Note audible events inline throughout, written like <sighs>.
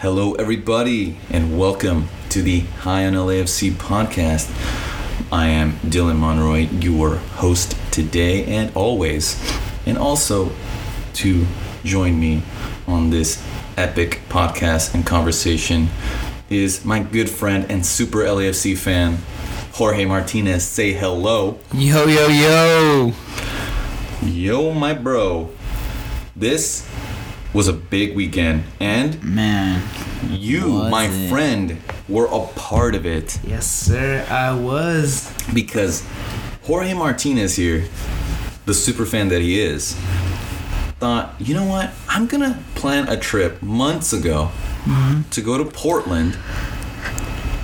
Hello, everybody, and welcome to the High on LAFC podcast. I am Dylan Monroy, your host today and always. And also, to join me on this epic podcast and conversation is my good friend and super LAFC fan, Jorge Martinez. Say hello. Yo, yo, yo. Yo, my bro. This was a big weekend, and Man. you, my it? friend, were a part of it Yes, sir. I was. because Jorge Martinez here, the super fan that he is, thought, you know what? I'm gonna plan a trip months ago Mm-hmm. to go to Portland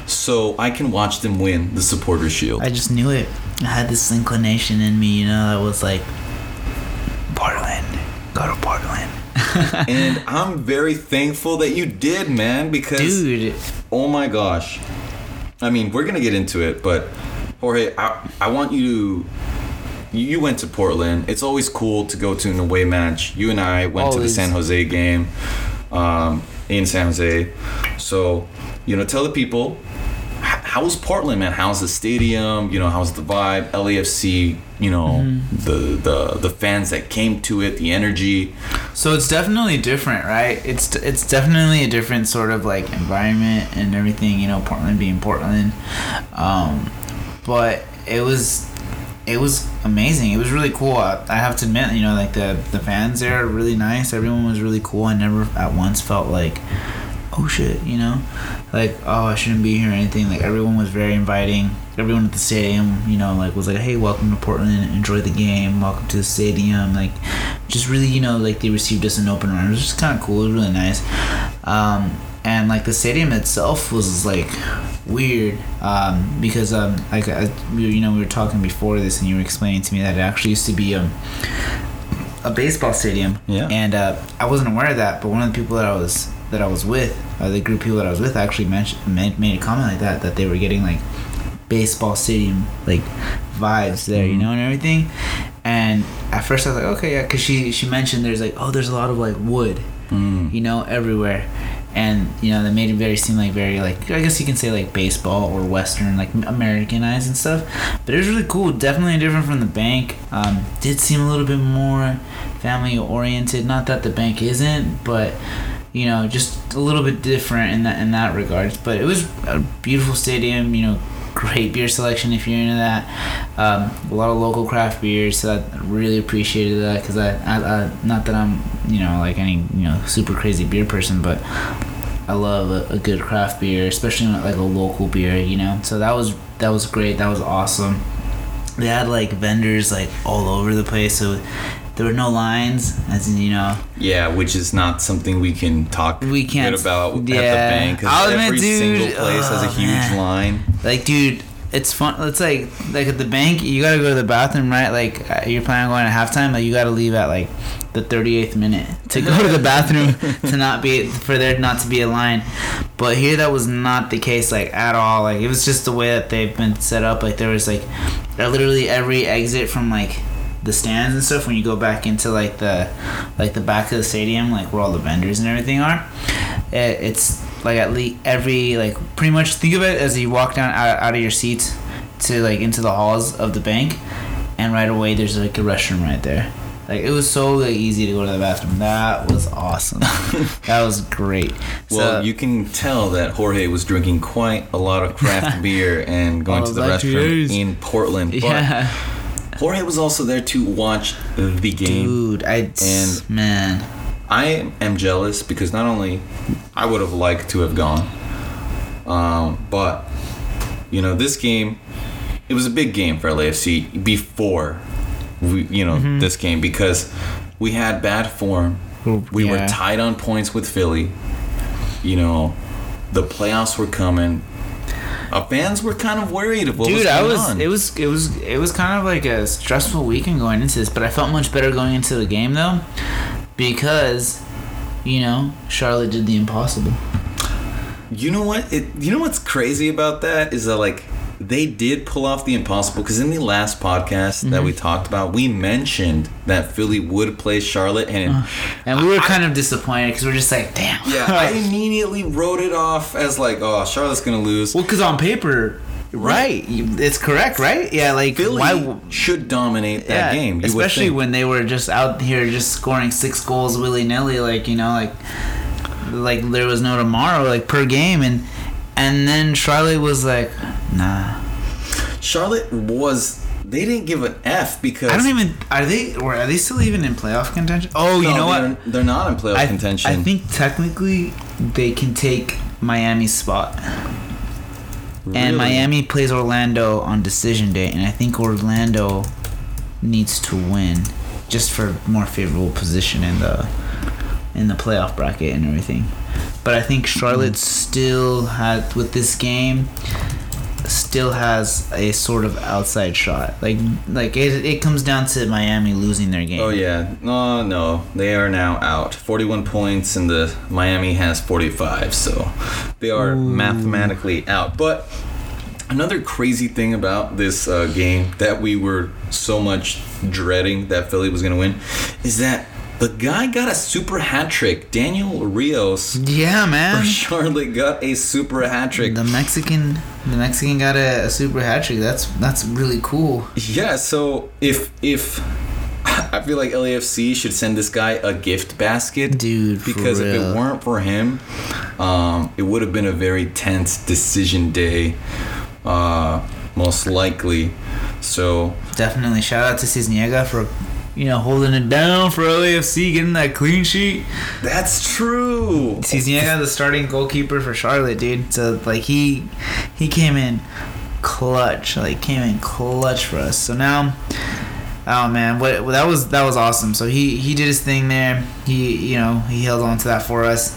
so I can watch them win the Supporter Shield. I just knew it. I had this inclination in me, you know, that was like, Portland. Go to Portland. And I'm very thankful that you did, man, because Dude. Oh my gosh. I mean, we're gonna get into it, but Jorge, I, I want you to. You went to Portland. It's always cool to go to an away match. You and I went to the San Jose game um, in San Jose. So, you know, tell the people how was Portland, man? How's the stadium? You know, how's the vibe? LAFC. You know, Mm-hmm. the the the fans that came to it, the energy. So it's definitely different, right? It's it's definitely a different sort of like environment and everything. You know, Portland being Portland, um, but it was it was amazing. It was really cool. I, I have to admit, you know, like the the fans there are really nice. Everyone was really cool. I never at once felt like, oh shit, you know, like oh I shouldn't be here or anything. Like everyone was very inviting. Everyone at the stadium, you know, like was like, hey, welcome to Portland. Enjoy the game. Welcome to the stadium. Like just really, you know, like they received us in open arms. It was just kind of cool. It was really nice. Um, and like the stadium itself was like weird um, because um, like I, we, you know, we were talking before this, and you were explaining to me that it actually used to be um, a baseball stadium. Yeah. And uh, I wasn't aware of that, but one of the people that I was that I was with, uh, the group of people that I was with, actually mentioned made, a comment like that that they were getting like baseball stadium like vibes there, you know, and everything. And at first I was like, okay, yeah, because she she mentioned there's like, oh, there's a lot of like wood, Mm. you know, everywhere. And you know that made it very seem like very like I guess you can say like baseball or Western like Americanized and stuff, but it was really cool. Definitely different from the bank. Um, did seem a little bit more family oriented. Not that the bank isn't, but you know just a little bit different in that in that regards. But it was a beautiful stadium. You know, great beer selection if you're into that. Um, a lot of local craft beers, so I really appreciated that because I, I, I not that I'm you know like any you know super crazy beer person, but I love a, a good craft beer, especially like a local beer, you know. So that was that was great. That was awesome. They had like vendors like all over the place, so there were no lines, as in you know. Yeah, which is not something we can talk We can't- good about at the bank admit, every dude, single place has a oh, huge man. line. Like, dude, it's fun. It's like like at the bank, you gotta go to the bathroom, right? Like uh, you're planning on going at halftime, like you gotta leave at like the 38th minute to go to the bathroom <laughs> to not be for there not to be a line. But here, that was not the case, like at all. Like it was just the way that they've been set up. Like there was like literally every exit from like the stands and stuff when you go back into like the like the back of the stadium like where all the vendors and everything are it, it's like at least every like pretty much think of it as you walk down out, out of your seats to like into the halls of the bank and right away there's like a restroom right there. Like it was so like easy to go to the bathroom. That was awesome. <laughs> That was great. Well, So- you can tell that Jorge was drinking quite a lot of craft <laughs> beer and going to the restroom in Portland. But yeah Jorge was also there to watch the game. dude i And- man I am jealous because not only I would have liked to have gone, um, but you know this game, it was a big game for LAFC before we, you know Mm-hmm. this game because we had bad form. We were tied on points with Philly. You know, the playoffs were coming. Our fans were kind of worried of what was going I was. on. It was. It was. It was kind of like a stressful weekend going into this, but I felt much better going into the game though, because, you know, Charlotte did the impossible. You know what? It, you know what's crazy about that is that like they did pull off the impossible because in the last podcast that Mm-hmm. we talked about, we mentioned that Philly would play Charlotte, and Uh-huh. And we were kind of disappointed because we're just like, damn. yeah, I <laughs> immediately wrote it off as like, oh, Charlotte's gonna lose. well, because on paper, right, it's correct, right? Yeah, like Philly why? should dominate that yeah, game, especially when they were just out here just scoring six goals willy nilly, like you know, like like there was no tomorrow, like per game, and and then Charlotte was like, nah. Charlotte was. They didn't give an F because I don't even. Are they? Or are they still even in playoff contention? Oh, you No, know they're, what? They're not in playoff I, contention. I think technically they can take Miami's spot. Really? And Miami plays Orlando on decision day, and I think Orlando needs to win just for more favorable position in the in the playoff bracket and everything. But I think Charlotte Mm. still had with this game still has a sort of outside shot. Like like it, it comes down to Miami losing their game. Oh yeah, no, no, they are now out. Forty-one points, and the Miami has forty-five, so they are mathematically out. But another crazy thing about this uh, game that we were so much dreading that Philly was going to win is that the guy got a super hat trick. Daniel Rios Yeah, for man. Charlotte got a super hat trick. The Mexican, the Mexican got a, a super hat trick. That's that's really cool. Yeah, so if if <laughs> I feel like LAFC should send this guy a gift basket, Dude, for because if it weren't for him, um, it would have been a very tense decision day, uh, most likely. So Definitely shout out to Sisniega for you know holding it down for LAFC, getting that clean sheet. that's true. Sisniega, the starting goalkeeper for Charlotte, dude. So like he he came in clutch, like came in clutch for us. So now. Oh man, what that was that was awesome. So he he did his thing there. He you know he held on to that for us.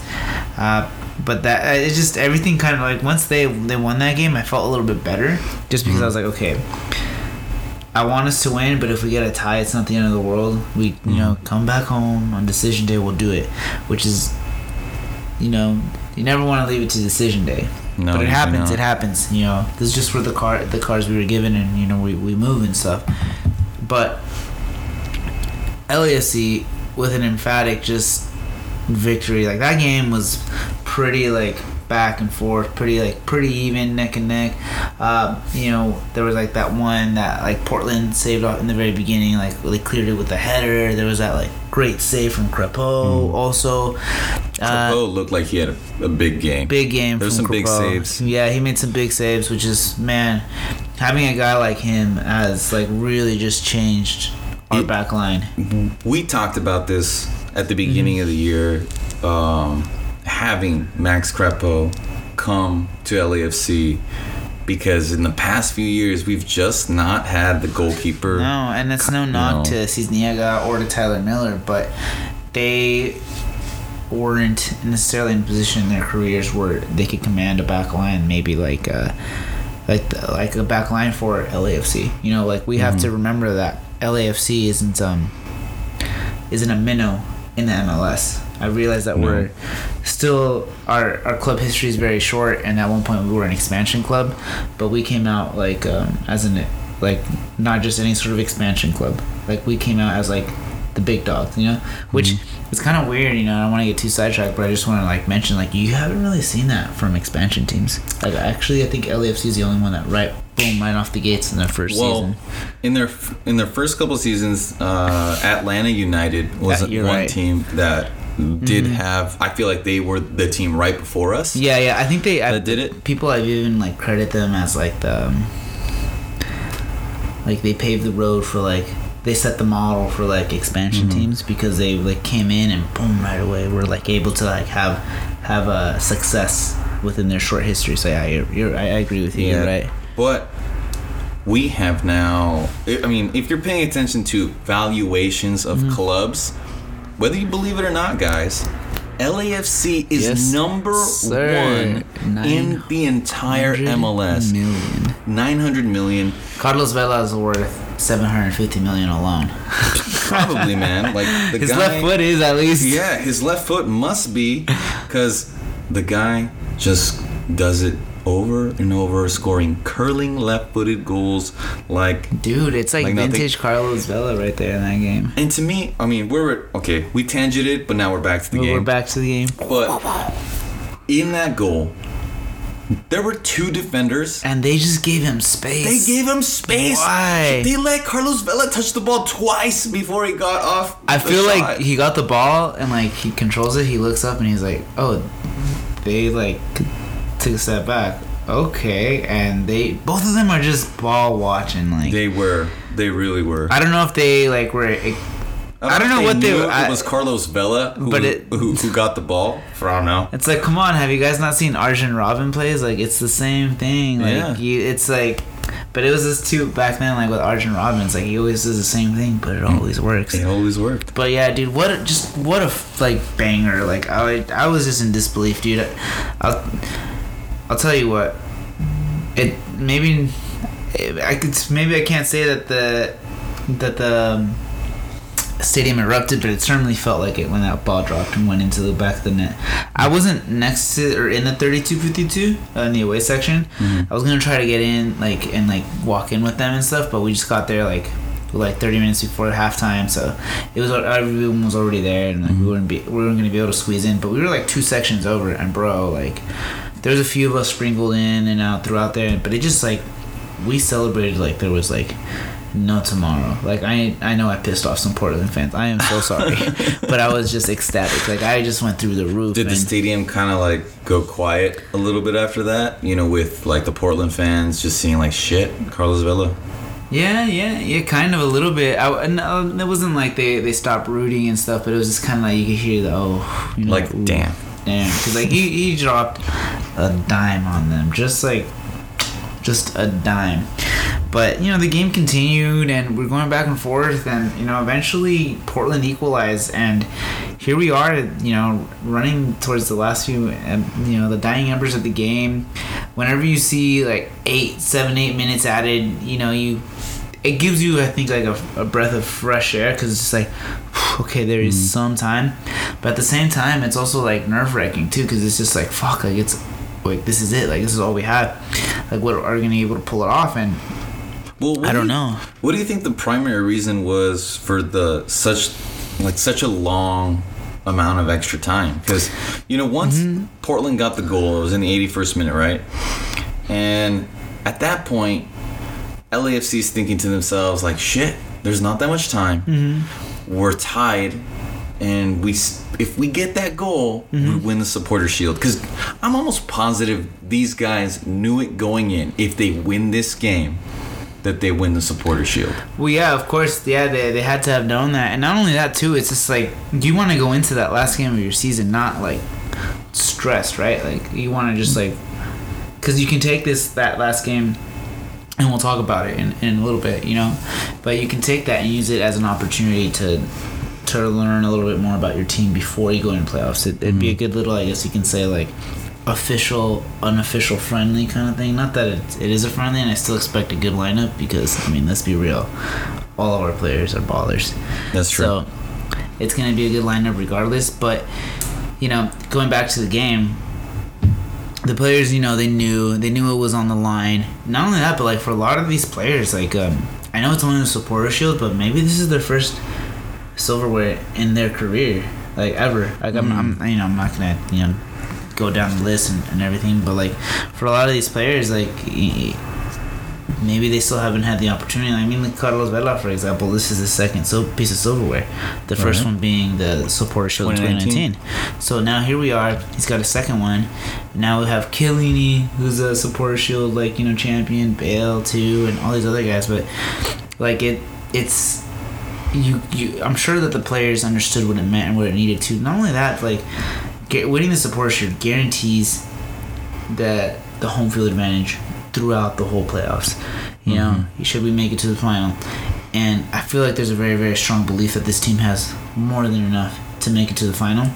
Uh, but that it just everything kind of like once they they won that game, I felt a little bit better just because I was like okay. I want us to win, but if we get a tie, it's not the end of the world. We, you know, come back home on decision day, we'll do it. Which is, you know, you never want to leave it to decision day. No, but it happens. It happens. You know, this is just for the car, the cars we were given, and you know, we we move and stuff. But LAFC with an emphatic just victory. Like that game was pretty like back and forth, pretty like pretty even neck and neck. Uh, you know, there was like that one that like Portland saved off in the very beginning, like they cleared it with a header. There was that like great save from Crepeau also. Uh, looked like he had a, a big game. big game. There's from some big saves. Yeah, he made some big saves, which is man, having a guy like him has like really just changed our It- back line. we talked about this at the beginning of the year, um, having Max Crepeau come to LAFC because in the past few years we've just not had the goalkeeper. No, and that's no knock No. to Sisniega or to Tyler Miller, but they weren't necessarily in a position in their careers where they could command a back line, maybe like a, like the, like a back line for LAFC. You know, like we have Mm-hmm. to remember that LAFC isn't um isn't a minnow in the MLS. I realized that No. we're still our our club history is very short, and at one point we were an expansion club, but we came out like um, as an like not just any sort of expansion club. Like we came out as like the big dogs, you know, which is kind of weird. You know, I don't want to get too sidetracked, but I just want to like mention like you haven't really seen that from expansion teams. Like actually, I think LAFC is the only one that right boom right off the gates in their first Well, season. in their in their first couple seasons, uh, Atlanta United was Yeah, one right. Mm-hmm. team that did have. I feel like they were the team right before us. Yeah, yeah. I think they I, did it? People have even like credit them as like the um, like they paved the road for like they set the model for like expansion Mm-hmm. teams because they like came in and boom right away were like able to like have have a success within their short history. So yeah, you're, you're I, agree with you. You're right. But we have now. I I mean, if you're paying attention to valuations of Mm-hmm. clubs, whether you believe it or not, guys, LAFC is Yes, number sir. one in the entire MLS. million. 900 million. Carlos Vela is worth 750 million alone. Probably, man. <laughs> Like the His guy. left foot is at least. Yeah, his left foot must be because the guy just does it over and over, scoring curling left-footed goals like Dude, it's like, Like nothing. vintage Carlos Vela right there in that game. and to me, I mean, we're okay. We tangented, but now we're back to the game. We're back to the game. But in that goal, there were two defenders. And they just gave him space. They gave him space. Why? They let Carlos Vela touch the ball twice before he got off. I feel shot. like he got the ball and like he controls it. He looks up and he's like, "Oh, they like took a step back." Okay, and they both of them are just ball watching. Like they were. They really were. I don't know if they like were. I don't know what they- knew I- it was Carlos Vela who, But it- who, who got the ball. For I don't know. It's like, come on, have you guys not seen Arjen Robben plays? Like, it's the same thing. Like, Yeah. you, it's like, but it was this too back then. Like with Arjen Robben, it's like he always does the same thing, but it mm. always works. It always worked. But yeah, dude, what a, just what a like banger! Like I, I was just in disbelief, dude. I'll, I'll tell you what. It maybe, I could maybe I can't say that the that the um, stadium erupted, but it certainly felt like it when that ball dropped and went into the back of the net. I wasn't next to or in the 32-52 uh, in the away section. I was gonna try to get in like and like walk in with them and stuff, but we just got there like like 30 minutes before halftime, so it was everyone was already there, and like, we wouldn't be we weren't gonna be able to squeeze in. But we were like two sections over, and bro, like there was a few of us sprinkled in and out throughout there, but it just like we celebrated like there was like no tomorrow. Like I I know I pissed off some Portland fans. I am so <laughs> sorry, but I was just ecstatic. Like I just went through the roof. Did the stadium kind of like go quiet a little bit after that? You know, with like the Portland fans just seeing like shit, Carlos Vela. Yeah, yeah, yeah, kind of a little bit. I, no, uh, it wasn't like they, they stopped rooting and stuff, but it was just kind of like you could hear the oh, you know, Like, damn. Damn, because like he, he dropped a dime on them, just like just a dime. But you know the game continued, and we're going back and forth, and you know eventually Portland equalized, and here we are, you know, running towards the last few, you know, the dying embers of the game. Whenever you see like eight, seven, eight minutes added, you know, you it gives you, I think, like a, a breath of fresh air because it's just like, okay, there is some time, but at the same time, it's also like nerve wracking too because it's just like fuck, like it's like this is it, like this is all we have, like what are we gonna be able to pull it off and. Well, I do don't you- know. What do you think the primary reason was for the such like such a long amount of extra time? Because you know, once Mm-hmm. Portland got the goal, it was in the 81st minute, right? And at that point, LAFC's thinking to themselves like, "Shit, there's not that much time. Mm-hmm. We're tied." And we if we get that goal, we Mm-hmm. win the supporter shield. Because I'm almost positive these guys knew it going in. If they win this game, that they win the supporter shield. Well, yeah, of course, yeah, they, they had to have known that, and not only that too. It's just like you want to go into that last game of your season not like stressed, right? Like you want to just like because you can take this that last game, and we'll talk about it in, in a little bit, you know. But you can take that and use it as an opportunity to to learn a little bit more about your team before you go into playoffs. It, it'd be a mm-hmm. good little, I guess you can say, like official, unofficial, friendly kind of thing. Not that it, it is a friendly, and I still expect a good lineup because I mean, let's be real, all of our players are ballers. That's true. So it's gonna be a good lineup regardless. But you know, going back to the game, the players, you know, they knew they knew it was on the line. Not only that, but like for a lot of these players, like um, I know it's only a supporter shield, but maybe this is their first silverware in their career, like ever. Like I'm, I'm you know, I'm not gonna you know go down the list and, and everything, but like for a lot of these players, like. y- Maybe they still haven't had the opportunity. I mean, like Carlos Vela, for example, this is the second so piece of silverware. The first Right. one being the supporter shield in 2019. 2019. So now here we are. He's got a second one. Now we have Chiellini, who's a supporter shield like you know champion, Bale too, and all these other guys. But like it, it's you. You. I'm sure that the players understood what it meant and what it needed to. Not only that, like winning the supporter shield guarantees that the home field advantage throughout the whole playoffs. You know, mm-hmm. should we make it to the final? And I feel like there's a very, very strong belief that this team has more than enough to make it to the final.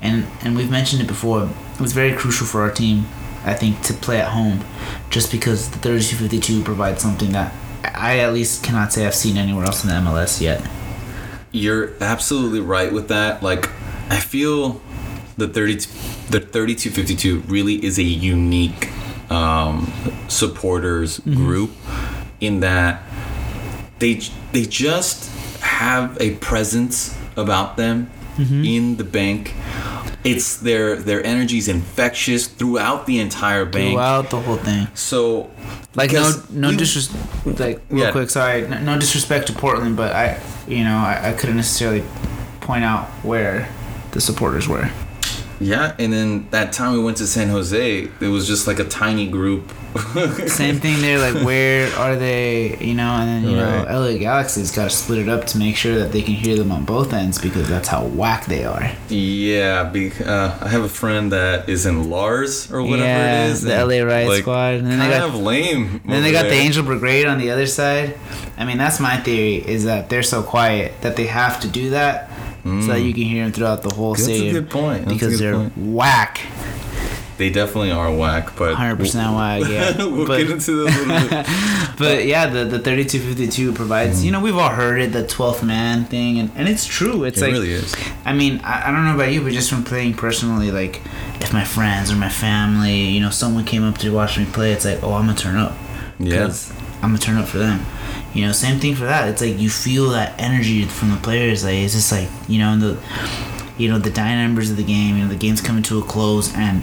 And and we've mentioned it before. It was very crucial for our team, I think, to play at home, just because the 32-52 provides something that I at least cannot say I've seen anywhere else in the MLS yet. You're absolutely right with that. Like, I feel the 30, the 3252 really is a unique um, supporters group in that they they just have a presence about them in the bank. It's their their energy is infectious throughout the entire bank. Throughout the whole thing. So Like no no disrespect. Like real Yeah. quick, sorry, no, no disrespect to Portland, but I you know I, I couldn't necessarily point out where the supporters were. Yeah, and then that time we went to San Jose, it was just like a tiny group. <laughs> Same thing there. Like where are they? You know, and then you Right. know LA Galaxy's got to split it up to make sure that they can hear them on both ends because that's how whack they are. Yeah, be, uh, I have a friend that is in Lars or whatever Yeah, it is. the LA Riot Squad, and then they kind got- of lame. Then they got the. Angel Brigade on the other side. I mean, that's my theory is that they're so quiet that they have to do that so that mm. you can hear them throughout the whole That's a good point. That's because good they're point. whack, They definitely are whack, but 100% whack. Yeah, <laughs> we'll but, get into a little bit. <laughs> but yeah, the the 3252 provides. Mm. You know, we've all heard it, the 12th man thing, and, and it's true. It's It like really is. I mean, I, I don't know about you, but just from playing personally, like if my friends or my family, you know, someone came up to watch me play, it's like, oh, I'm gonna turn up. Yeah. I'm gonna turn up for them. You know, same thing for that. It's like you feel that energy from the players. Like it's just like you know the, you know the embers of the game. You know the game's coming to a close, and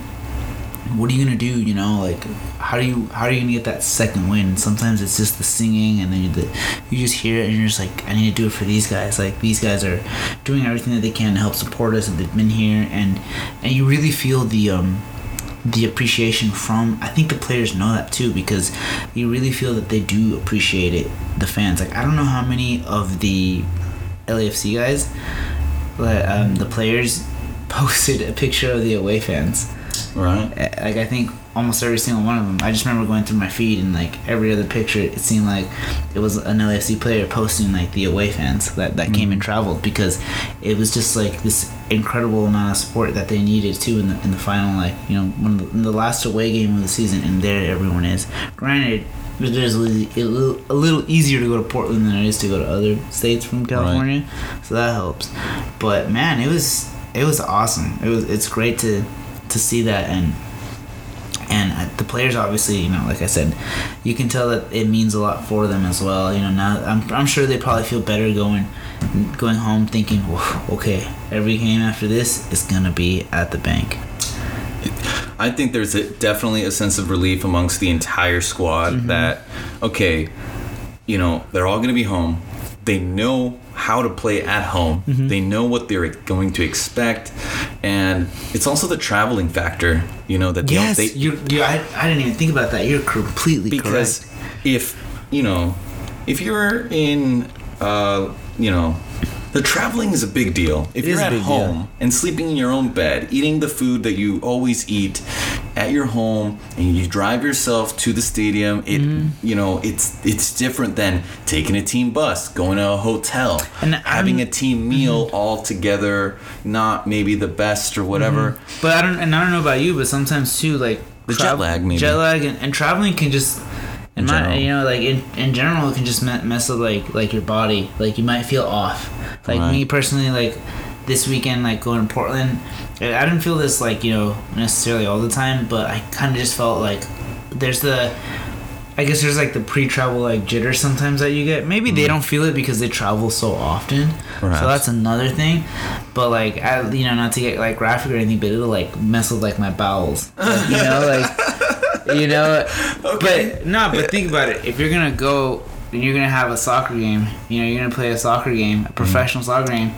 what are you gonna do? You know, like how do you how are you gonna get that second win? Sometimes it's just the singing, and then you, the, you just hear it, and you're just like, I need to do it for these guys. Like these guys are doing everything that they can to help support us, and they've been here, and and you really feel the um the appreciation from I think the players know that too because you really feel that they do appreciate it the fans like I don't know how many of the LAFC guys but um, the players <laughs> posted a picture of the away fans Right. Like I think almost every single one of them. I just remember going through my feed and like every other picture it seemed like it was an LAFC player posting like the away fans that, that came and mm. traveled because it was just like this incredible amount of support that they needed too in the, in the final like you know when the, in the last away game of the season and there everyone is. Granted it is a little, a little- a little easier to go to Portland than it is to go to other states from California so that helps. But man it was it was awesome. It was it's great to to see that and and the players obviously you know like i said you can tell that it means a lot for them as well you know now i'm, I'm sure they probably feel better going going home thinking okay every game after this is gonna be at the bank I think there's a, definitely a sense of relief amongst the entire squad Mm-hmm. that, okay, you know, they're all going to be home. They know how to play at home. Mm-hmm. They know what they're going to expect, and it's also the traveling factor. You know that yes they, you you I, I didn't even think about that you're completely because correct if you know if you're in uh you know the traveling is a big deal if It you're at home deal. and sleeping in your own bed eating the food that you always eat at your home and you drive yourself to the stadium it Mm-hmm. you know it's it's different than taking a team bus going to a hotel And having I'm- a team meal all together not maybe the best or whatever But I don't, and I don't know about you, but sometimes too, like The jet lag, maybe. jet lag, and, and traveling can just, in, my, general. you know, like in, in general, it can just mess with like like your body. Like you might feel off. Like Right. me personally, like this weekend, like going to Portland, I didn't feel this like you know necessarily all the time, but I kind of just felt like there's the. I guess there's like the pre-travel like jitter sometimes that you get. Maybe they mm-hmm. don't feel it because they travel so often. Perhaps. So that's another thing. But like, I, you know, not to get like graphic or anything, but it'll like mess with like my bowels. Like, you know, like, <laughs> you know. Okay. But no, but think about it. If you're gonna go and you're gonna have a soccer game, you know, you're gonna play a soccer game, a professional soccer game,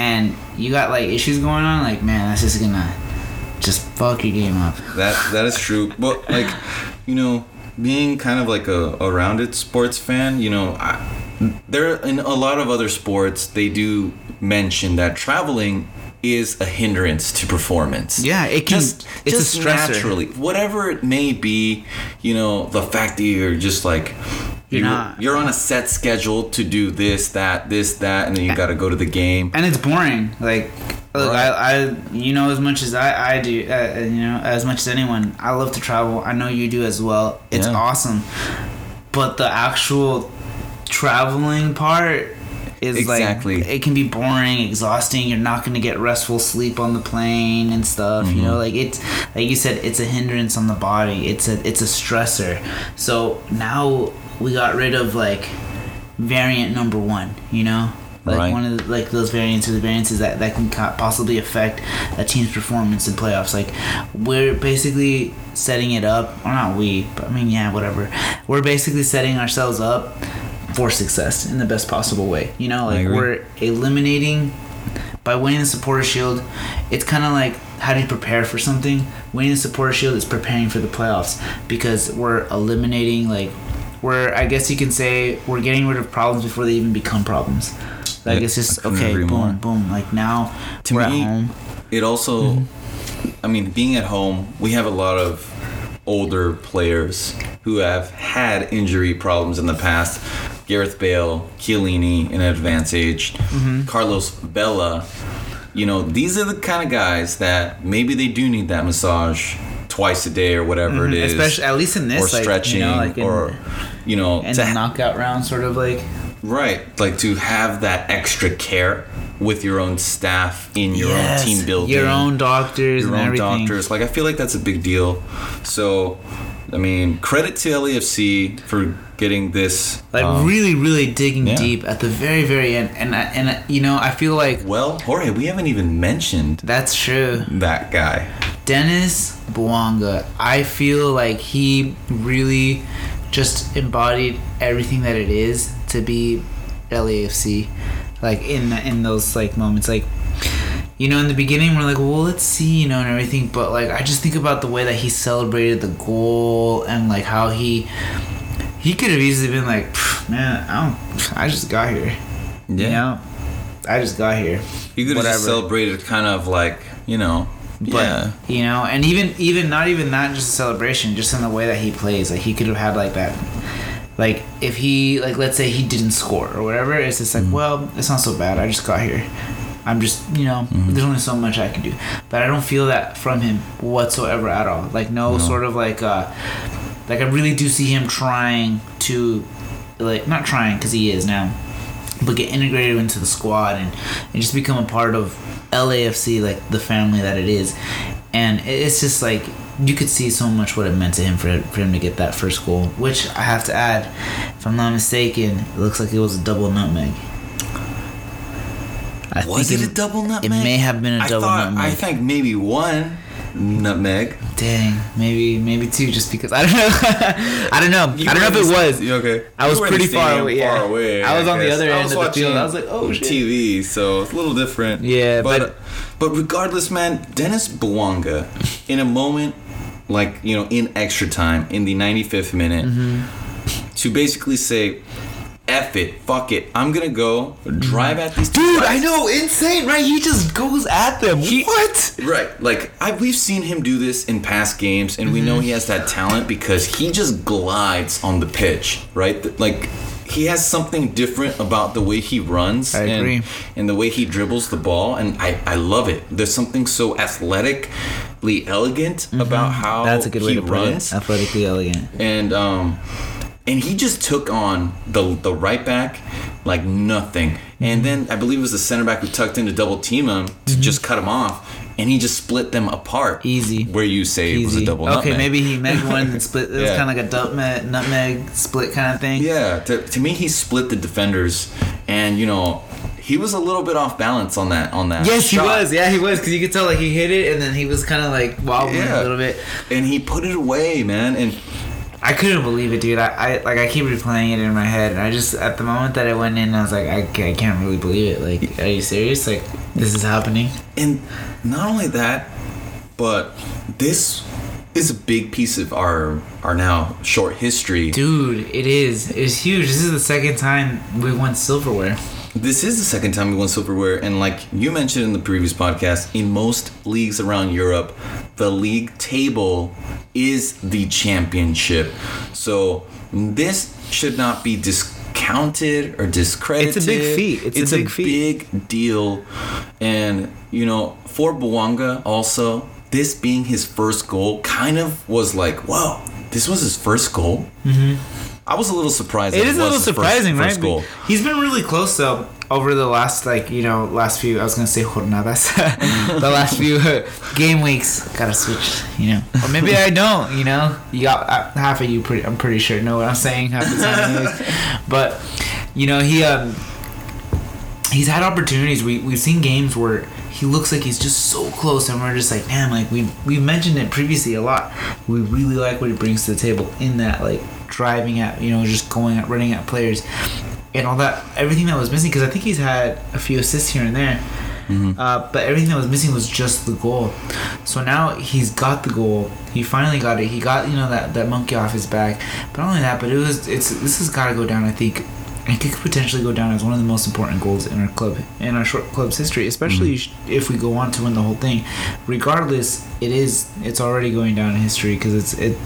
and you got like issues going on, like man, that's just gonna just fuck your game up. That that is true. But like, you know, being kind of like a, a rounded sports fan, you know, I, there in a lot of other sports they do mention that traveling is a hindrance to performance. Yeah, it can- it's a just stressor. naturally, whatever it may be, you know, the fact that you're just like. You're you- not- You're on a set schedule to do this, that, this, that, and then you got to go to the game. and it's boring. Like, look, Right. I, I, you know, as much as I, I do, uh, you know, as much as anyone, I love to travel. I know you do as well. It's Yeah. awesome, but the actual traveling part is Exactly. like it can be boring, exhausting. You're not going to get restful sleep on the plane and stuff. You Mm-hmm. know, like it's like you said, it's a hindrance on the body. It's a it's a stressor. So now we got rid of like variant number one. You know. Like Right. one of the, like those variants or the variances that, that can possibly affect a team's performance in playoffs. Like we're basically setting it up, or not we, but I mean yeah, whatever. We're basically setting ourselves up for success in the best possible way. You know, like we're eliminating by winning the supporter shield. It's kind of like how do you prepare for something? Winning the supporter shield is preparing for the playoffs because we're eliminating like we're I guess you can say we're getting rid of problems before they even become problems. Like Yeah, it's just okay, boom, more. boom. Like now To we're me, at home. It also, Mm-hmm. I mean, being at home, we have a lot of older players who have had injury problems in the past. Gareth Bale, Chiellini in an advanced age, Mm-hmm. Carlos Vela. You know, these are the kind of guys that maybe they do need that massage twice a day or whatever it is, Mm-hmm. Especially at least in this, or like, stretching, you know, like in, or you know, and to the knockout round, sort of like Right, like to have that extra care with your own staff in your Yes, own team building, your own doctors, your own everything. doctors. Like I feel like that's a big deal. So, I mean, credit to LAFC for getting this. Like um, really, really digging yeah. deep at the very, very end, and and you know, I feel like well, Jorge, we haven't even mentioned that's true. that guy. Denis Bouanga, I feel like he really just embodied everything that it is to be LAFC. Like in in those like moments, like you know, in the beginning we're like, well, let's see, you know, and everything. But like, I just think about the way that he celebrated the goal and like how he he could have easily been like, man, I don't, I just got here. Yeah, You know, I just got here. you could have celebrated kind of like you know. But yeah, you know, and even even not even that just a celebration, just in the way that he plays. Like he could have had like that like if he like let's say he didn't score or whatever, it's just Mm-hmm. like, well, it's not so bad. I just got here. I'm just you know, Mm-hmm. there's only so much I can do. But I don't feel that from him whatsoever at all. Like no, sort of like uh like I really do see him trying to like not trying because he is now but get integrated into the squad and, and just become a part of LAFC, like the family that it is. And it's just like you could see so much what it meant to him for, for him to get that first goal, which I have to add, if I'm not mistaken, it looks like it was a double nutmeg. I was think it a double nutmeg? It may have been a I double thought, I think maybe one nutmeg. Dang, maybe maybe two, just because I don't know. <laughs> I don't know. You I don't know if it was. you okay. I was were in the pretty far away, yeah. Far away. I was on the other end of the field. I was like, oh, shit. TV, so it's a little different. Yeah, but but- but regardless, man, Denis Bouanga, in a moment like you know in extra time in the 95th minute, Mm-hmm. to basically say. F it, fuck it. I'm gonna go drive at these Dude, guys." I know, insane, right? He just goes at them. what? Right, like I, we've seen him do this in past games, and we Mm-hmm. know he has that talent because he just glides on the pitch, right? Like he has something different about the way he runs I and, agree. and the way he dribbles the ball, and I, I love it. There's something so athletically elegant about how Mm-hmm. That's a good way he to put runs it. Athletically elegant. and um and he just took on the the right back like nothing and then i believe it was the center back who tucked in to double team him to mm-hmm. just cut him off and he just split them apart Easy. where you say it was a Easy. double okay, nutmeg. maybe he meant one and split. It was <laughs> Yeah. kind of like a nutmeg, nutmeg split kind of thing. yeah to, to me he split the defenders and you know he was a little bit off balance on that on that Yes, he was. Yeah, he was because you could tell like he hit it and then he was kind of like wobbling Yeah. a little bit. and he put it away man and I couldn't believe it, dude. I, I like I keep replaying it in my head, and I just at the moment that it went in, I was like, I, I can't really believe it. Like, are you serious? Like, this is happening? And not only that, but this is a big piece of our our now short history. Dude, it is. It's huge. This is the second time we won silverware. This is the second time we won silverware, and like you mentioned in the previous podcast, in most leagues around Europe, the league table is the championship. So this should not be discounted or discredited. It's a big feat. It's a big feat. big deal, and you know, for Bouanga also, this being his first goal, kind of was like, whoa, this was his first goal. Mm-hmm. I was a little surprised. It is a little his first- surprising, first right? goal. He's been really close though over the last like you know last few. I was gonna say jornadas, <laughs> the last few <laughs> game weeks. Gotta switch, you know, or maybe I don't. You know, you got uh, half of you. Pretty, I'm pretty sure know what I'm saying half the time, anyways. <laughs> but you know he um he's had opportunities. We we've seen games where he looks like he's just so close, and we're just like, man, like we we mentioned it previously a lot. We really like what he brings to the table in that like driving at you know just going at running at players and all that everything that was missing because I think he's had a few assists here and there. Uh, but everything that was missing was just the goal. So now he's got the goal. He finally got it. He got you know that, that monkey off his back. But not only that, but it was it's this has got to go down. I think it could potentially go down as one of the most important goals in our club in our short club's history, especially if we go on to win the whole thing. Regardless, it is it's already going down in history because it's it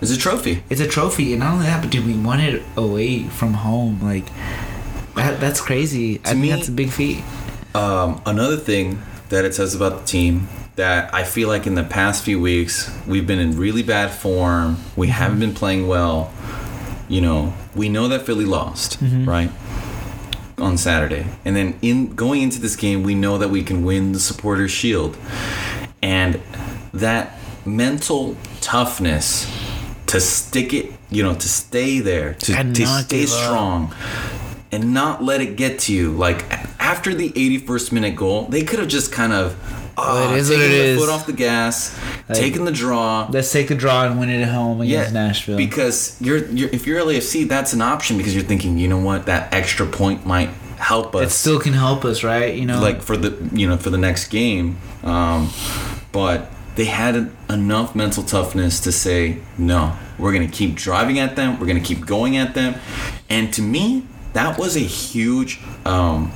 It's a trophy. it's a trophy, and not only that, but dude, we won it away from home. Like that, that's crazy. I think me- that's a big feat. Um, another thing that it says about the team that I feel like in the past few weeks we've been in really bad form. We haven't been playing well. You know, we know that Philly lost, right? On Saturday. And then in going into this game, we know that we can win the supporters shield. And that mental toughness to stick it, you know, to stay there, to, And to stay strong and not let it get to you. Like after the 81st minute goal, they could have just kind of Well, it is what taken it their is. foot off the gas, taking the draw. Let's take the draw and win it at home Yeah, against Nashville. because you're, you're if you're LAFC, that's an option because you're thinking, you know what, that extra point might help us it still can help us, right? You know, like for the you know for the next game um, but they had en- enough mental toughness to say no we're gonna keep driving at them we're gonna keep going at them and to me that was a huge um,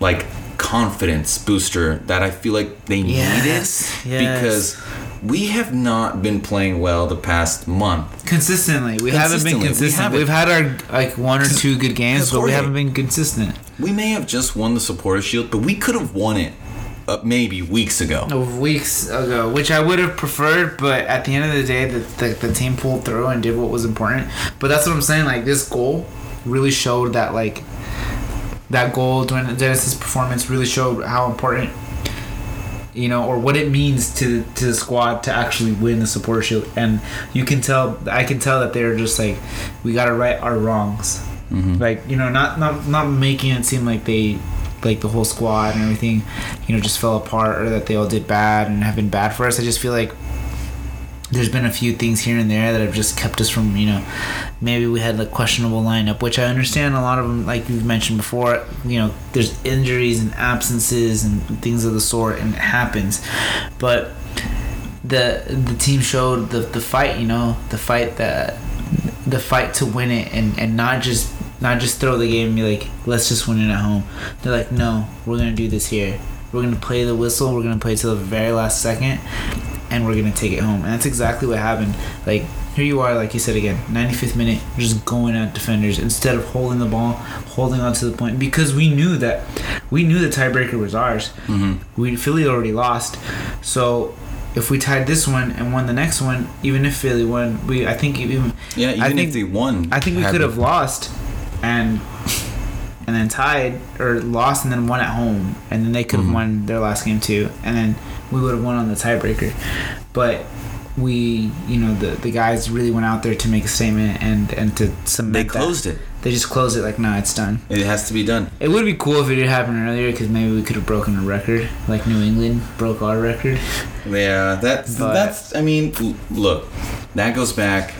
like confidence booster that i feel like they Yes, needed yes. because we have not been playing well the past month consistently. We haven't been Consistently, we consistent. We've had our like one or two good games, but we haven't been consistent. we may have just won the supporter shield but we could have won it uh, maybe weeks ago Weeks ago, which I would have preferred, but at the end of the day, the, the, the team pulled through and did what was important. But that's what I'm saying. Like this goal really showed that like that goal during Denis's performance really showed how important you know, or what it means to to the squad to actually win the supporter shield. And you can tell, I can tell that they're just like, we got to right our wrongs. Mm-hmm. Like you know, not not not making it seem like they, like the whole squad and everything, you know, just fell apart or that they all did bad and have been bad for us. I just feel like there's been a few things here and there that have just kept us from, you know, maybe we had a questionable lineup, which I understand a lot of them, like you've mentioned before, you know, there's injuries and absences and things of the sort, and it happens. But the the team showed the, the fight, you know, the fight that the fight to win it and, and not just not just throw the game and be like, let's just win it at home. They're like, no, we're gonna do this here. We're gonna play the whistle. We're gonna play till the very last second, and we're gonna take it home. And that's exactly what happened. Like here you are, like you said again, 95th minute, just going at defenders instead of holding the ball, holding on to the point because we knew that we knew the tiebreaker was ours. Mm-hmm. We Philly already lost, so. If we tied this one and won the next one, even if Philly won, we I think even yeah even I think, if they won I think we could have lost and and then tied or lost and then won at home and then they could have Mhm. won their last game too and then we would have won on the tiebreaker but we you know the the guys really went out there to make a statement and and to cement they that. closed it they just closed it like nah it's done it has to be done it would be cool if it did happen earlier because maybe we could have broken a record like New England broke our record Yeah, that's But- that's. I mean, look, that goes back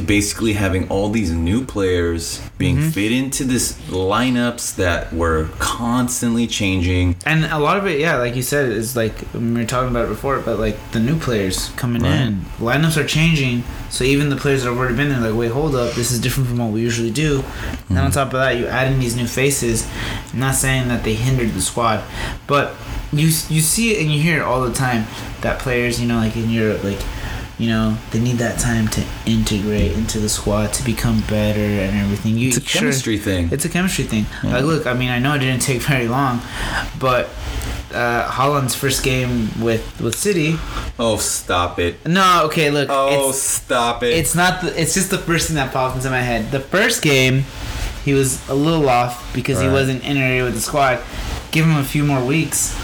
to basically having all these new players being Mm-hmm. fit into this lineups that were constantly changing. And a lot of it, yeah, like you said, is like we were talking about it before, but like the new players coming Right. in, lineups are changing. So even the players that have already been there, like, wait, hold up, this is different from what we usually do. And on top of that, you add in these new faces. I'm not saying that they hindered the squad, but you you see it and you hear it all the time that players, you know, like in Europe, like you know, they need that time to integrate into the squad to become better and everything. You, It's a sure, chemistry thing. It's a chemistry thing. Yeah. Like, look, I mean, I know it didn't take <laughs> very long, but uh, Haaland's first game with with City. Oh, stop it. No, okay, look, Oh, stop it. it's not. The, it's just the first thing that popped into my head. The first game, he was a little off because he wasn't integrated with the squad. Give him a few more weeks,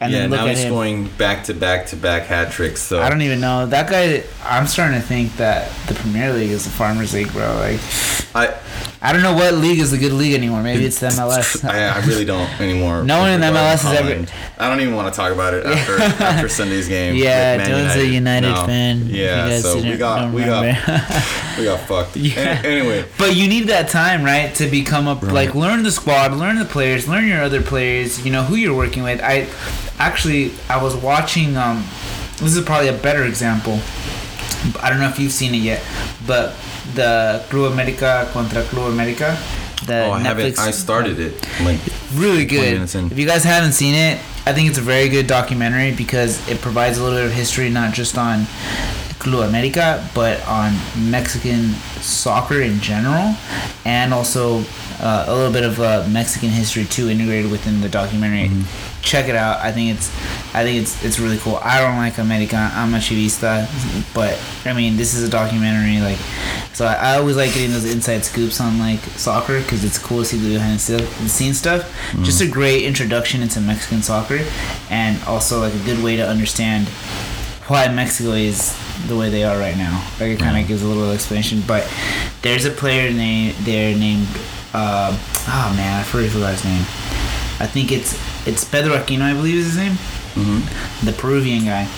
and yeah, then look now at he's him. scoring back to back to back hat tricks. So I don't even know that guy. I'm starting to think that the Premier League is the Farmers League, bro. Like, I I don't know what league is a good league anymore. Maybe it's the MLS. I, I really don't <laughs> anymore. No one in the MLS has ever-. I don't even want to talk about it <laughs> after after Sunday's game. <laughs> Yeah, Dylan's a United No. fan. Yeah, so we got we got we got fucked. Yeah. An- anyway, But you need that time, right, to become a Right. like learn the squad, learn the players, learn your other players. You know who you're working with. I actually I was watching. Um, this is probably a better example. I don't know if you've seen it yet, but the Club America contra Club America. The oh, I haven't. I started it. Like really good. If you guys haven't seen it, I think it's a very good documentary because it provides a little bit of history, not just on Club America, but on Mexican soccer in general, and also uh, a little bit of uh, Mexican history too integrated within the documentary. Check it out. I think it's, I think it's it's really cool. I don't like America. I'm a Chivista, but I mean this is a documentary. Like, so I, I always like getting those inside scoops on like soccer because it's cool to see the behind the scenes stuff. Just a great introduction into Mexican soccer, and also like a good way to understand why Mexico is the way they are right now. Like it kind of gives a little explanation. But there's a player name there named uh, oh man, I forgot his name. I think it's it's Pedro Aquino, I believe is his name, mhm. the Peruvian guy.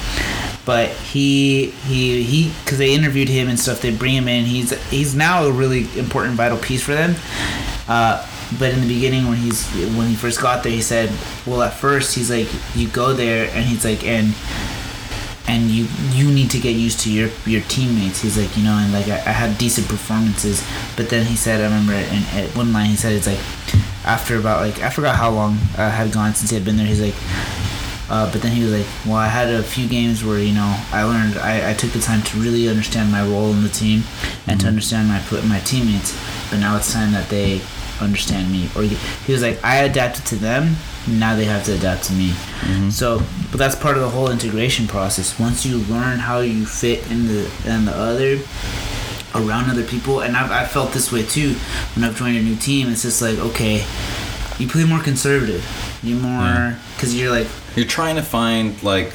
But he he he because they interviewed him and stuff. They bring him in. He's he's now a really important vital piece for them. Uh, but in the beginning, when he's when he first got there, he said, "Well, at first, he's like, you go there, and he's like, and and you you need to get used to your your teammates. He's like, you know, and like I, I had decent performances, but then he said, I remember in at one line he said it's like after about like I forgot how long uh, had gone since he had been there. He's like, uh, but then he was like, well, I had a few games where you know I learned I, I took the time to really understand my role in the team and to understand my put my teammates. But now it's time that they understand me. Or he, he was like, I adapted to them. Now they have to adapt to me. So, but that's part of the whole integration process. Once you learn how you fit in the in the other around other people, and I've, I've felt this way too when I've joined a new team. It's just like okay, you play more conservative. You more Yeah. because you're like You're trying to find like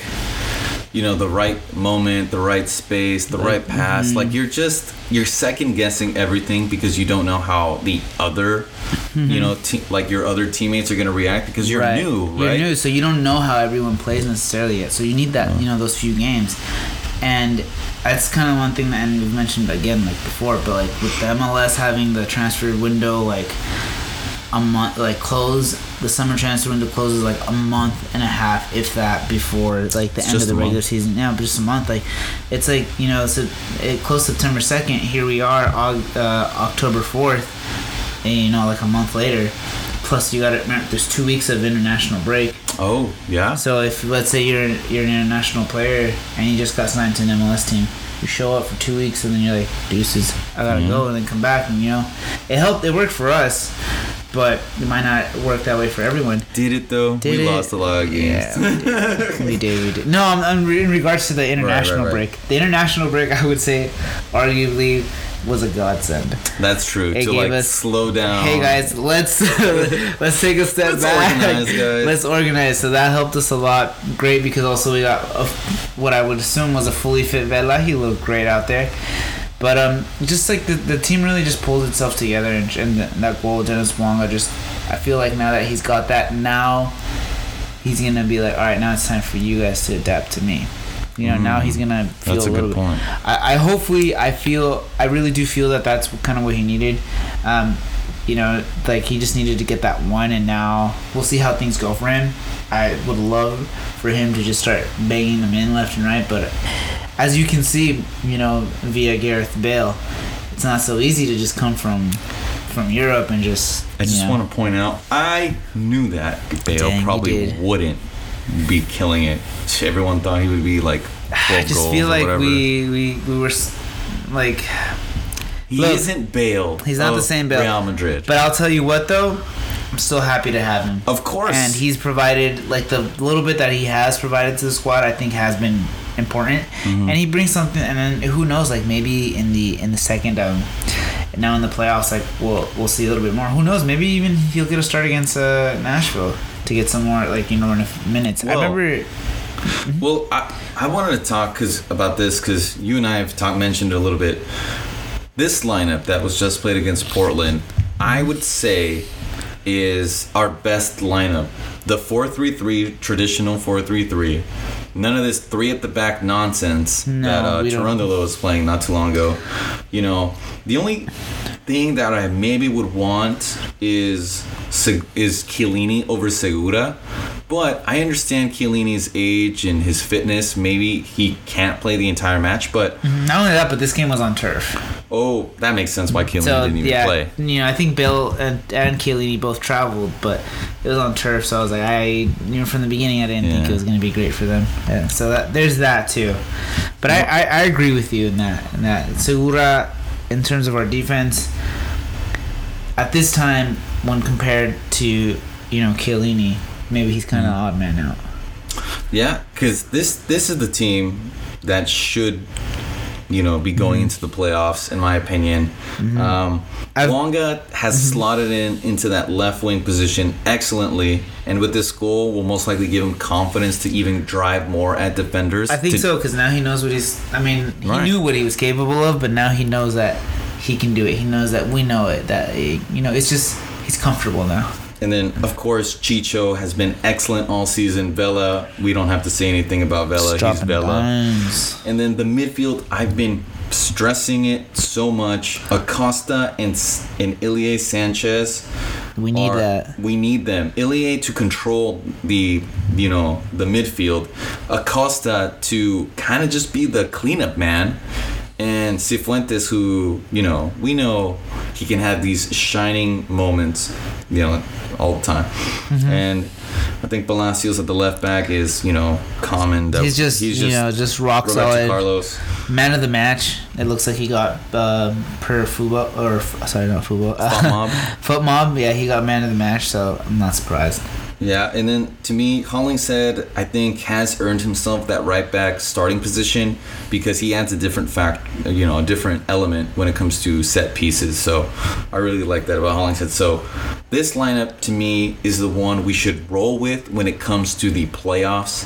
you know the right moment, the right space, the right pass. Mm-hmm. Like you're just you're second guessing everything because you don't know how the other you know te- like your other teammates are going to react because you're right. new, right? You're new, so you don't know how everyone plays necessarily yet. So you need that, you know, those few games, and that's kind of one thing that and we've mentioned again like before. But like with the MLS having the transfer window like a month, like close the summer transfer window closes like a month and a half, if that, before it's like the It's end of the regular month. season. Yeah, but just a month. Like it's like you know, so it close September second. Here we are, uh, October fourth and you know like a month later plus you got remember there's two weeks of international break Oh, yeah. so if let's say you're you're an international player and you just got signed to an MLS team you show up for two weeks and then you're like deuces I gotta Mhm. go and then come back and you know it helped it worked for us but it might not work that way for everyone Did it though? Did we it? lost a lot of games. yeah we did. we did we did no I'm, I'm in regards to the international right. break the international break I would say arguably was a godsend That's true. It to gave like us- slow down. Hey guys, let's <laughs> let's take a step Let's back. organize, guys. Let's organize. So that helped us a lot. Great because also we got a, what I would assume was a fully fit Vela. He looked great out there. But um, just like the, the team really just pulled itself together, and, and that goal, Denis Bouanga, just I feel like now that he's got that, now he's gonna be like, all right, now it's time for you guys to adapt to me. You know, now he's gonna feel That's a little good bit. point. I, I hopefully I feel I really do feel that that's kind of what he needed. Um, you know, like he just needed to get that one, and now we'll see how things go for him. I would love for him to just start banging them in left and right, but as you can see, you know, via Gareth Bale, it's not so easy to just come from from Europe and just. I just know, want to point out, I knew that Bale Dang, probably wouldn't be killing it. Everyone thought he would be like <sighs> I just feel like whatever. we we we were like, he look, isn't Bale. he's not the same Bale. Real Madrid. but I'll tell you what though, I'm still happy to have him. of course, and he's provided like the little bit that he has provided to the squad i think has been important Mm-hmm. and he brings something and then who knows like maybe in the in the second um now in the playoffs like we'll we'll see a little bit more who knows maybe even he'll get a start against uh nashville to get some more like you know in minutes Well, i remember Well, I, I wanted to talk cause, about this because you and I have talked mentioned a little bit. This lineup that was just played against Portland, I would say, is our best lineup. The 4-3-3 traditional 4-3-3. None of this three at the back nonsense No, that uh, we was playing not too long ago. You know, the only thing that I maybe would want is is Chiellini over Segura, but I understand Chiellini's age and his fitness. Maybe he can't play the entire match, but mm-hmm. not only that but this game was on turf. Oh, that makes sense why Chiellini so didn't even yeah play. you know i think Bale and and Chiellini both traveled but it was on turf so i was like i you know from the beginning i didn't think it was going to be great for them. Yeah, so that there's that too. But I, I i agree with you in that in that segura in terms of our defense at this time when compared to you know Chiellini maybe he's kind of Mm-hmm. odd man out Yeah, because this this is the team that should, you know, be going into the playoffs, in my opinion. Um, I've- Bouanga has slotted in into that left wing position excellently, and with this goal, will most likely give him confidence to even drive more at defenders. I think to- so because now he knows what he's. I mean, he Right. knew what he was capable of, but now he knows that he can do it. He knows that we know it. That you know, it's just he's comfortable now. And then, of course, Chicho has been excellent all season. Vela, we don't have to say anything about Vela. He's Vela. And then the midfield, I've been stressing it so much. Acosta and and Ilie Sanchez. We need are- that. We need them. Ilie to control the you know the midfield. Acosta to kind of just be the cleanup man. And Cifuentes, who you know, we know he can have these shining moments, you know, all the time. Mm-hmm. And I think Palacios at the left back is, you know, common. That He's just, you know just rock Roberto solid. Carlos. Man of the match. It looks like he got uh, per football or sorry, not football. FotMob. <laughs> FotMob. Yeah, he got man of the match. So I'm not surprised. Yeah, and then to me, Hollingshead, I think, has earned himself that right back starting position because he adds a different fact, you know, a different element when it comes to set pieces. So I really like that about Hollingshead. So this lineup to me is the one we should roll with when it comes to the playoffs.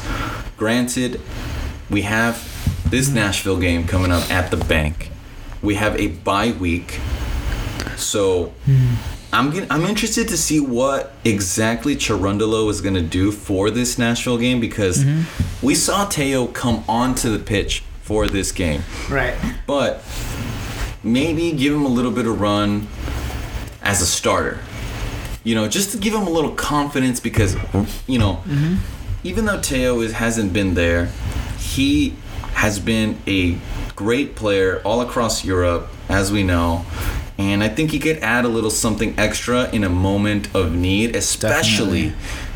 Granted, we have this Nashville game coming up at the bank. We have a bye week. So hmm. I'm I'm interested to see what exactly Cherundolo is going to do for this Nashville game because mm-hmm. we saw Tello come onto the pitch for this game, Right. but maybe give him a little bit of run as a starter. You know, just to give him a little confidence because you know, mm-hmm. even though Tello is, hasn't been there, he has been a great player all across Europe, as we know. And I think he could add a little something extra in a moment of need, especially Definitely.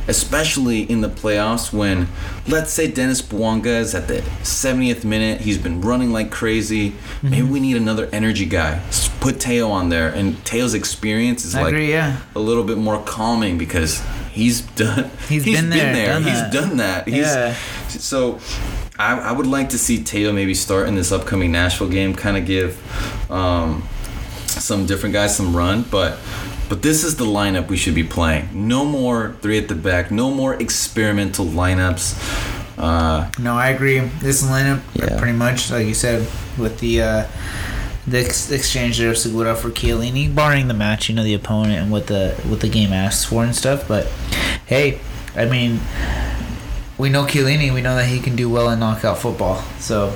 especially in the playoffs when let's say Denis Bouanga is at the 70th minute, he's been running like crazy. Maybe we need another energy guy. Put Tello on there and Tello's experience is I like agree. Yeah. a little bit more calming because he's done <laughs> He's been there, done he's that. done that he's, Yeah. so I, I would like to see Tello maybe start in this upcoming Nashville game kind of give um, some different guys some run but but this is the lineup we should be playing no more three at the back no more experimental lineups uh, No, I agree. This lineup, Yeah. pretty much like you said, with the uh, the ex- exchange there of Segura for Chiellini, barring the match, you know, the opponent and what the what the game asks for and stuff. But hey, I mean, we know Chiellini. We know that he can do well in knockout football. So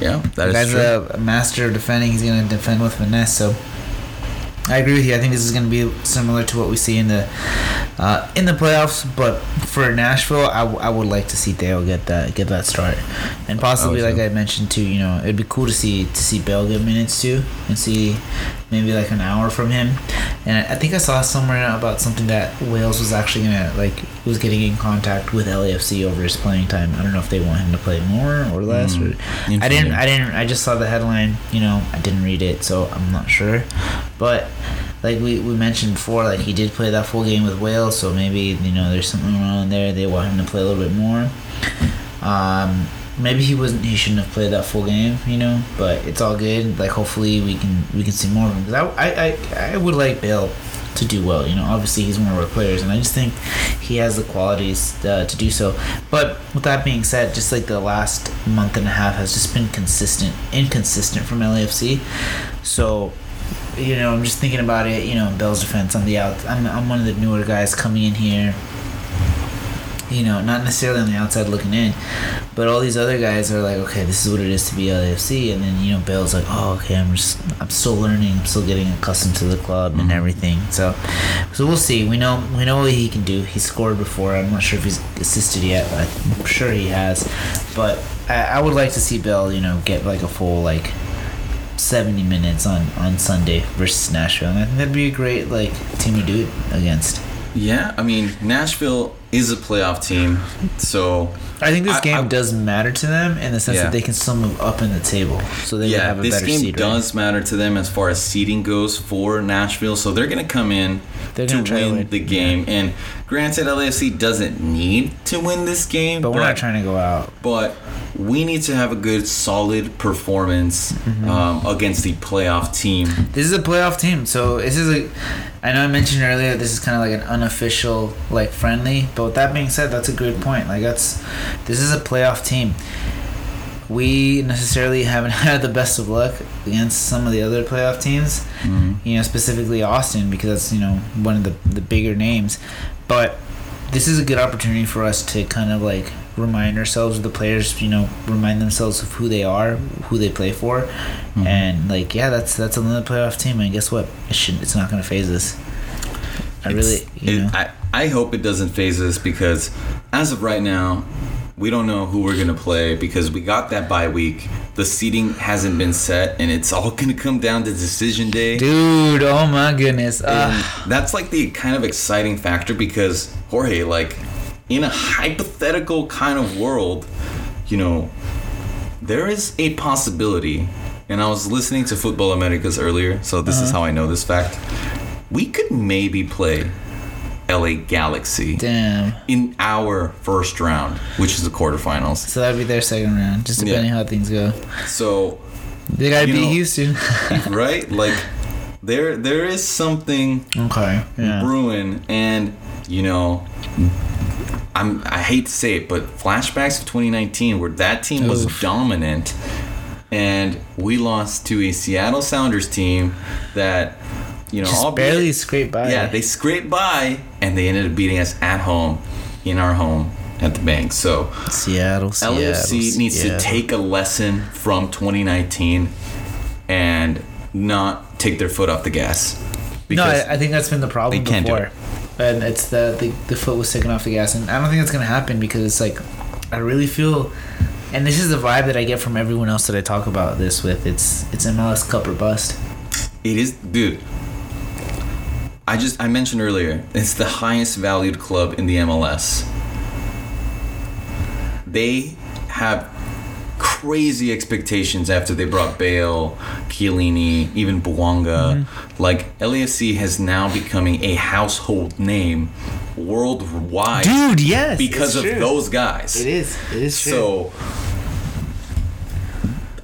yeah that the is guy's true a, a master of defending. He's gonna defend with finesse. So I agree with you. I think this is going to be similar to what we see in the uh, in the playoffs. But for Nashville, I, w- I would like to see Dale get that get that start, and possibly, Oh, like I mentioned too, you know, it'd be cool to see to see Bale get minutes too, and see maybe like an hour from him. And I, think I saw somewhere about something that Wales was actually gonna like was getting in contact with LAFC over his playing time. I don't know if they want him to play more or less. Mm, or, I didn't. I didn't. I just saw the headline. You know, I didn't read it, so I'm not sure. But like we, we mentioned before, like he did play that full game with Wales, so maybe you know there's something on there. They want him to play a little bit more. Um, maybe he wasn't. He shouldn't have played that full game, you know. But it's all good. Like hopefully we can we can see more of him. 'Cause I, I I would like Bale to do well. You know, obviously he's one of our players, and I just think he has the qualities uh, to do so. But with that being said, just like the last month and a half has just been consistent, inconsistent from LAFC. So, you know, I'm just thinking about it. You know, Bale's defense, I'm the out. I'm I'm one of the newer guys coming in here. You know, not necessarily on the outside looking in, but all these other guys are like, okay, this is what it is to be LAFC, and then you know, Bale's like, oh, okay, I'm just, I'm still learning, I'm still getting accustomed to the club and Mhm. everything. So, so we'll see. We know, we know what he can do. He scored before. I'm not sure if he's assisted yet, but I'm sure he has. But I, I would like to see Bale, you know, get like a full like 70 minutes on on Sunday versus Nashville. And I think that'd be a great like team to do it against. Yeah, I mean Nashville is a playoff team, so I think this I- game I- does matter to them in the sense Yeah. that they can still move up in the table, so they yeah, have a this better game seed. right? does matter to them as far as seeding goes for Nashville. So they're going to come in They're to to win win, the game. And granted, LAFC doesn't need to win this game, but we're not trying to go out. but we need to have a good, solid performance um, against the playoff team. This is a playoff team, so this is a. I know I mentioned earlier this is kind of like an unofficial like friendly, but with that being said, that's a good point. Like that's this is a playoff team. We necessarily haven't <laughs> had the best of luck against some of the other playoff teams. You know, specifically Austin because that's you know one of the the bigger names, but this is a good opportunity for us to kind of like remind ourselves of the players you know remind themselves of who they are who they play for Mhm. and like yeah that's that's another playoff team and guess what it should it's not going to phase us i really It's- you it- know I, I hope it doesn't phase us because as of right now, we don't know who we're gonna play because we got that bye week. The seating hasn't been set, and it's <laughs> all gonna come down to decision day. dude oh my goodness uh, that's like the kind of exciting factor because Jorge, like in a hypothetical kind of world, you know, there is a possibility. And I was listening to Futbol Americas earlier, so this is Uh-huh. how I know this fact. We could maybe play LA Galaxy damn in our first round, which is the quarterfinals. so that'd be their second round just Yeah. depending how things go So, they gotta beat know- houston <laughs> right? Like there there is something okay yeah brewing and you know I'm I hate to say it, but flashbacks of 2019 where that team was Oof. dominant and we lost to a Seattle Sounders team that you know just albeit- barely scraped by yeah, they scraped by and they ended up beating us at home in our home at the bank. So seattle seattle LAFC needs Seattle. to take a lesson from 2019 and not take their foot off the gas. no, I, I think that's been the problem they can't do before. And it's the, the the foot was taken off the gas, and I don't think it's gonna happen because it's like, I really feel, and this is the vibe that I get from everyone else that I talk about this with. It's it's MLS Cup or bust. It is, dude. I just I mentioned earlier, it's the highest valued club in the MLS. They have crazy expectations after they brought Bale, Chiellini, even Bouanga. Mm-hmm. Like LAFC has now becoming a household name worldwide Dude, yes, because of true. those guys. It is. It is true. So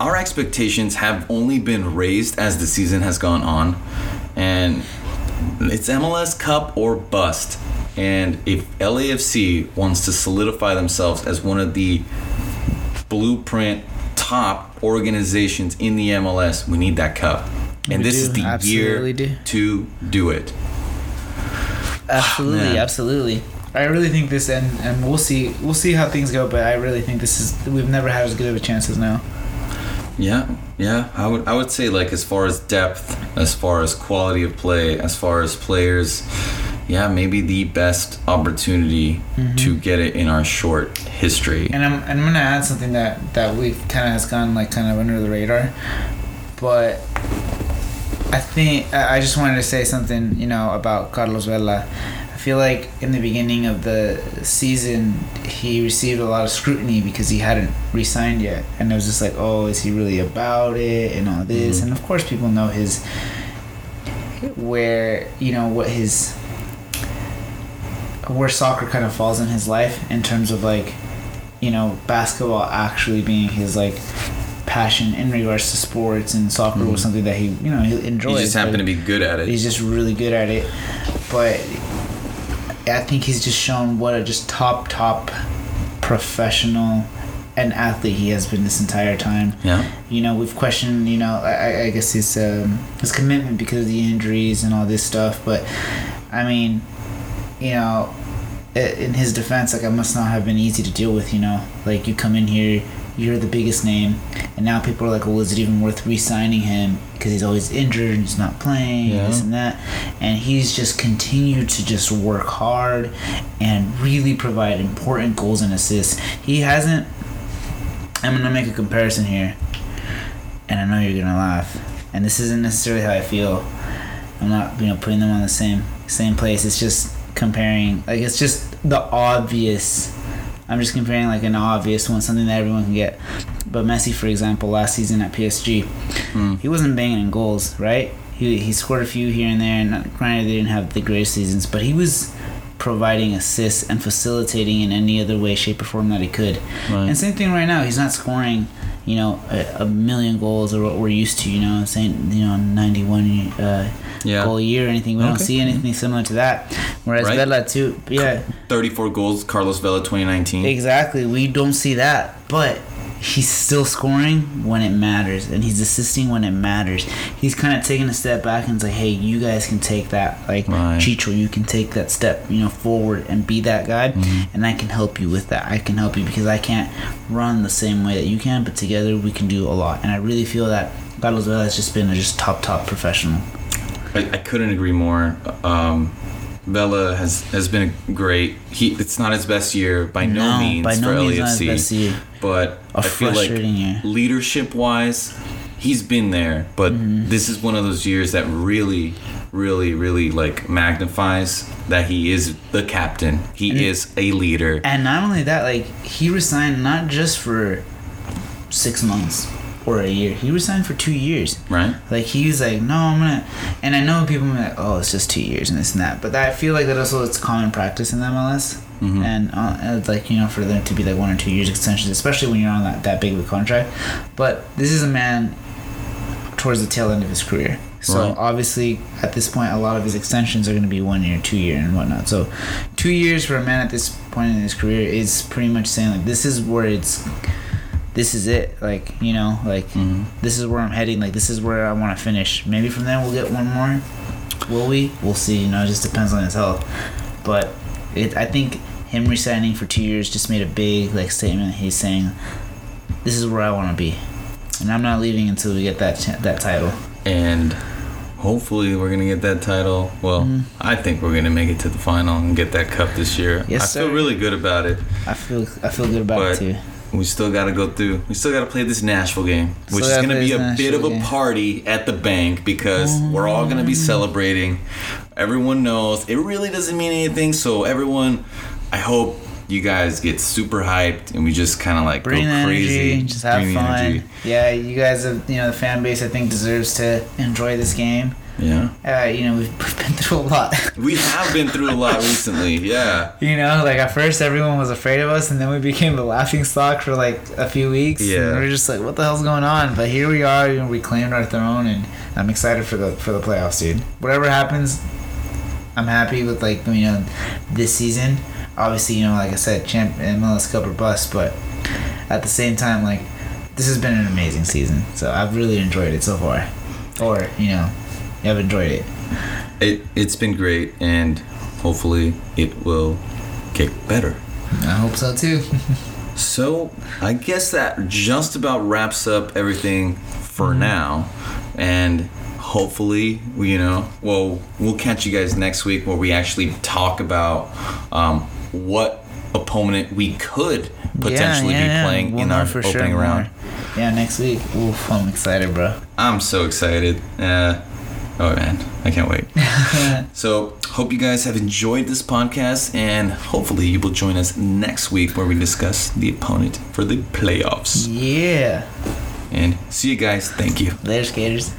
our expectations have only been raised as the season has gone on, and it's MLS Cup or bust. And if LAFC wants to solidify themselves as one of the blueprint top organizations in the MLS, we need that cup. And We this do, is the absolutely year do. to do it. absolutely, man. absolutely. I really think this, and and we'll see. We'll see how things go. But I really think this is. We've never had as good of a chance as now. Yeah, yeah. I would I would say like as far as depth, as far as quality of play, as far as players, yeah, maybe the best opportunity mm-hmm. to get it in our short history. And I'm, and I'm gonna add something that that we've kind of has gone like kind of under the radar, but I think I just wanted to say something you know about Carlos Vela. Feel like in the beginning of the season he received a lot of scrutiny because he hadn't re-signed yet, and it was just like, oh, is he really about it and all this? Mhm. And of course, people know his where you know what his where soccer kind of falls in his life in terms of like you know basketball actually being his like passion in regards to sports and soccer was Mhm. something that he you know he enjoyed He just happened to be good at it. he's just really good at it but i think he's just shown what a just top top professional and athlete he has been this entire time Yeah. you know we've questioned you know i, I guess his um, his commitment because of the injuries and all this stuff but i mean you know in his defense like I must not have been easy to deal with you know like you come in here you're the biggest name and now people are like well is it even worth re-signing him because he's always injured and he's not playing Yeah. and this and that and he's just continued to just work hard and really provide important goals and assists he hasn't i'm gonna make a comparison here and I know you're gonna laugh. And this isn't necessarily how I feel. I'm not, you know, putting them on the same same place. It's just comparing. Like it's just the obvious. I'm just comparing like an obvious one, something that everyone can get. But Messi, for example, last season at PSG, Mm. he wasn't banging in goals, right? He he scored a few here and there. And granted, they didn't have the greatest seasons, but he was providing assists and facilitating in any other way, shape, or form that he could. Right. And same thing right now. He's not scoring, you know, a, a million goals or what we're used to. You know, saying you know, ninety-one uh, Yeah. goal a year or anything. We don't see anything similar to that. Whereas Right. Vela too, yeah, 34 goals, Carlos Vela 2019. exactly. We don't see that, but he's still scoring when it matters, and he's assisting when it matters. He's kind of taking a step back and it's like, hey, you guys can take that, like Right. Chicho, you can take that step, you know, forward and be that guy, Mm-hmm. and I can help you with that. I can help you because I can't run the same way that you can, but together we can do a lot. And I really feel that Carlos Vela has just been a just top top professional. I, I couldn't agree more. Um, Vela has has been great. He it's not his best year by no, means by no for means not his LAFC, best year. but A I feel like year. leadership wise, he's been there. But Mm-hmm. this is one of those years that really, really, really like magnifies that he is the captain. He And- is a leader. And not only that, like he resigned not just for six months or a year. He resigned for two years. Right? Like he was like, no, I'm gonna. And I know people are like, oh, it's just two years and this and that. But I feel like that also it's common practice in the MLS. Mhm. And uh, like you know, for them to be like one or two years extensions, especially when you're on that, that big of a contract. But this is a man towards the tail end of his career. So Right. obviously, at this point, a lot of his extensions are going to be one year, two year, and whatnot. So, two years for a man at this point in his career is pretty much saying like, this is where it's, this is it. Like you know, like Mhm. this is where I'm heading. Like this is where I want to finish. Maybe from there we'll get one more. Will we? We'll see. You know, it just depends on his health. But it, I think him resigning for two years just made a big like statement. He's saying, "This is where I want to be," and I'm not leaving until we get that that title. And hopefully we're gonna get that title. Well, Mhm. I think we're gonna make it to the final and get that cup this year. Yes, I feel really good about it. I feel I feel good about But it too. We still got to go through. We still got to play this Nashville game, Still which is going to be a bit of a game. party at the bank because mm. we're all going to be celebrating. Everyone knows it really doesn't mean anything. So everyone, I hope you guys get super hyped and we just kind of like Bring go crazy, energy, just have Bring fun. Yeah, you guys have you know the fan base I think deserves to enjoy this game. Yeah, Uh, you know we've, <laughs> we've been through a lot. we have been through a lot recently. Yeah, You know, like at first everyone was afraid of us, and then we became the laughing stock for like a few weeks. Yeah. and we are just like, what the hell's going on? But here we are, you know, we claimed our throne, and I'm excited for the for the playoffs, dude. Whatever happens, I'm happy with like you know this season. Obviously, you know, like I said, champ and MLS Cup or bust, but at the same time, like this has been an amazing season. So I've really enjoyed it so far. Or you know, have enjoyed it. it it's been great and hopefully it will get better. I hope so too. <laughs> So I guess that just about wraps up everything for now, and hopefully, you know, well, we'll catch you guys next week where we actually talk about um, what opponent we could potentially Yeah, yeah, be playing We'll in our opening sure round. Yeah, next week. Oof, I'm excited, bro. I'm so excited. Uh, oh man, I can't wait. <laughs> so, hope you guys have enjoyed this podcast, and hopefully, you will join us next week where we discuss the opponent for the playoffs. Yeah. And see you guys. Thank you. Later, skaters.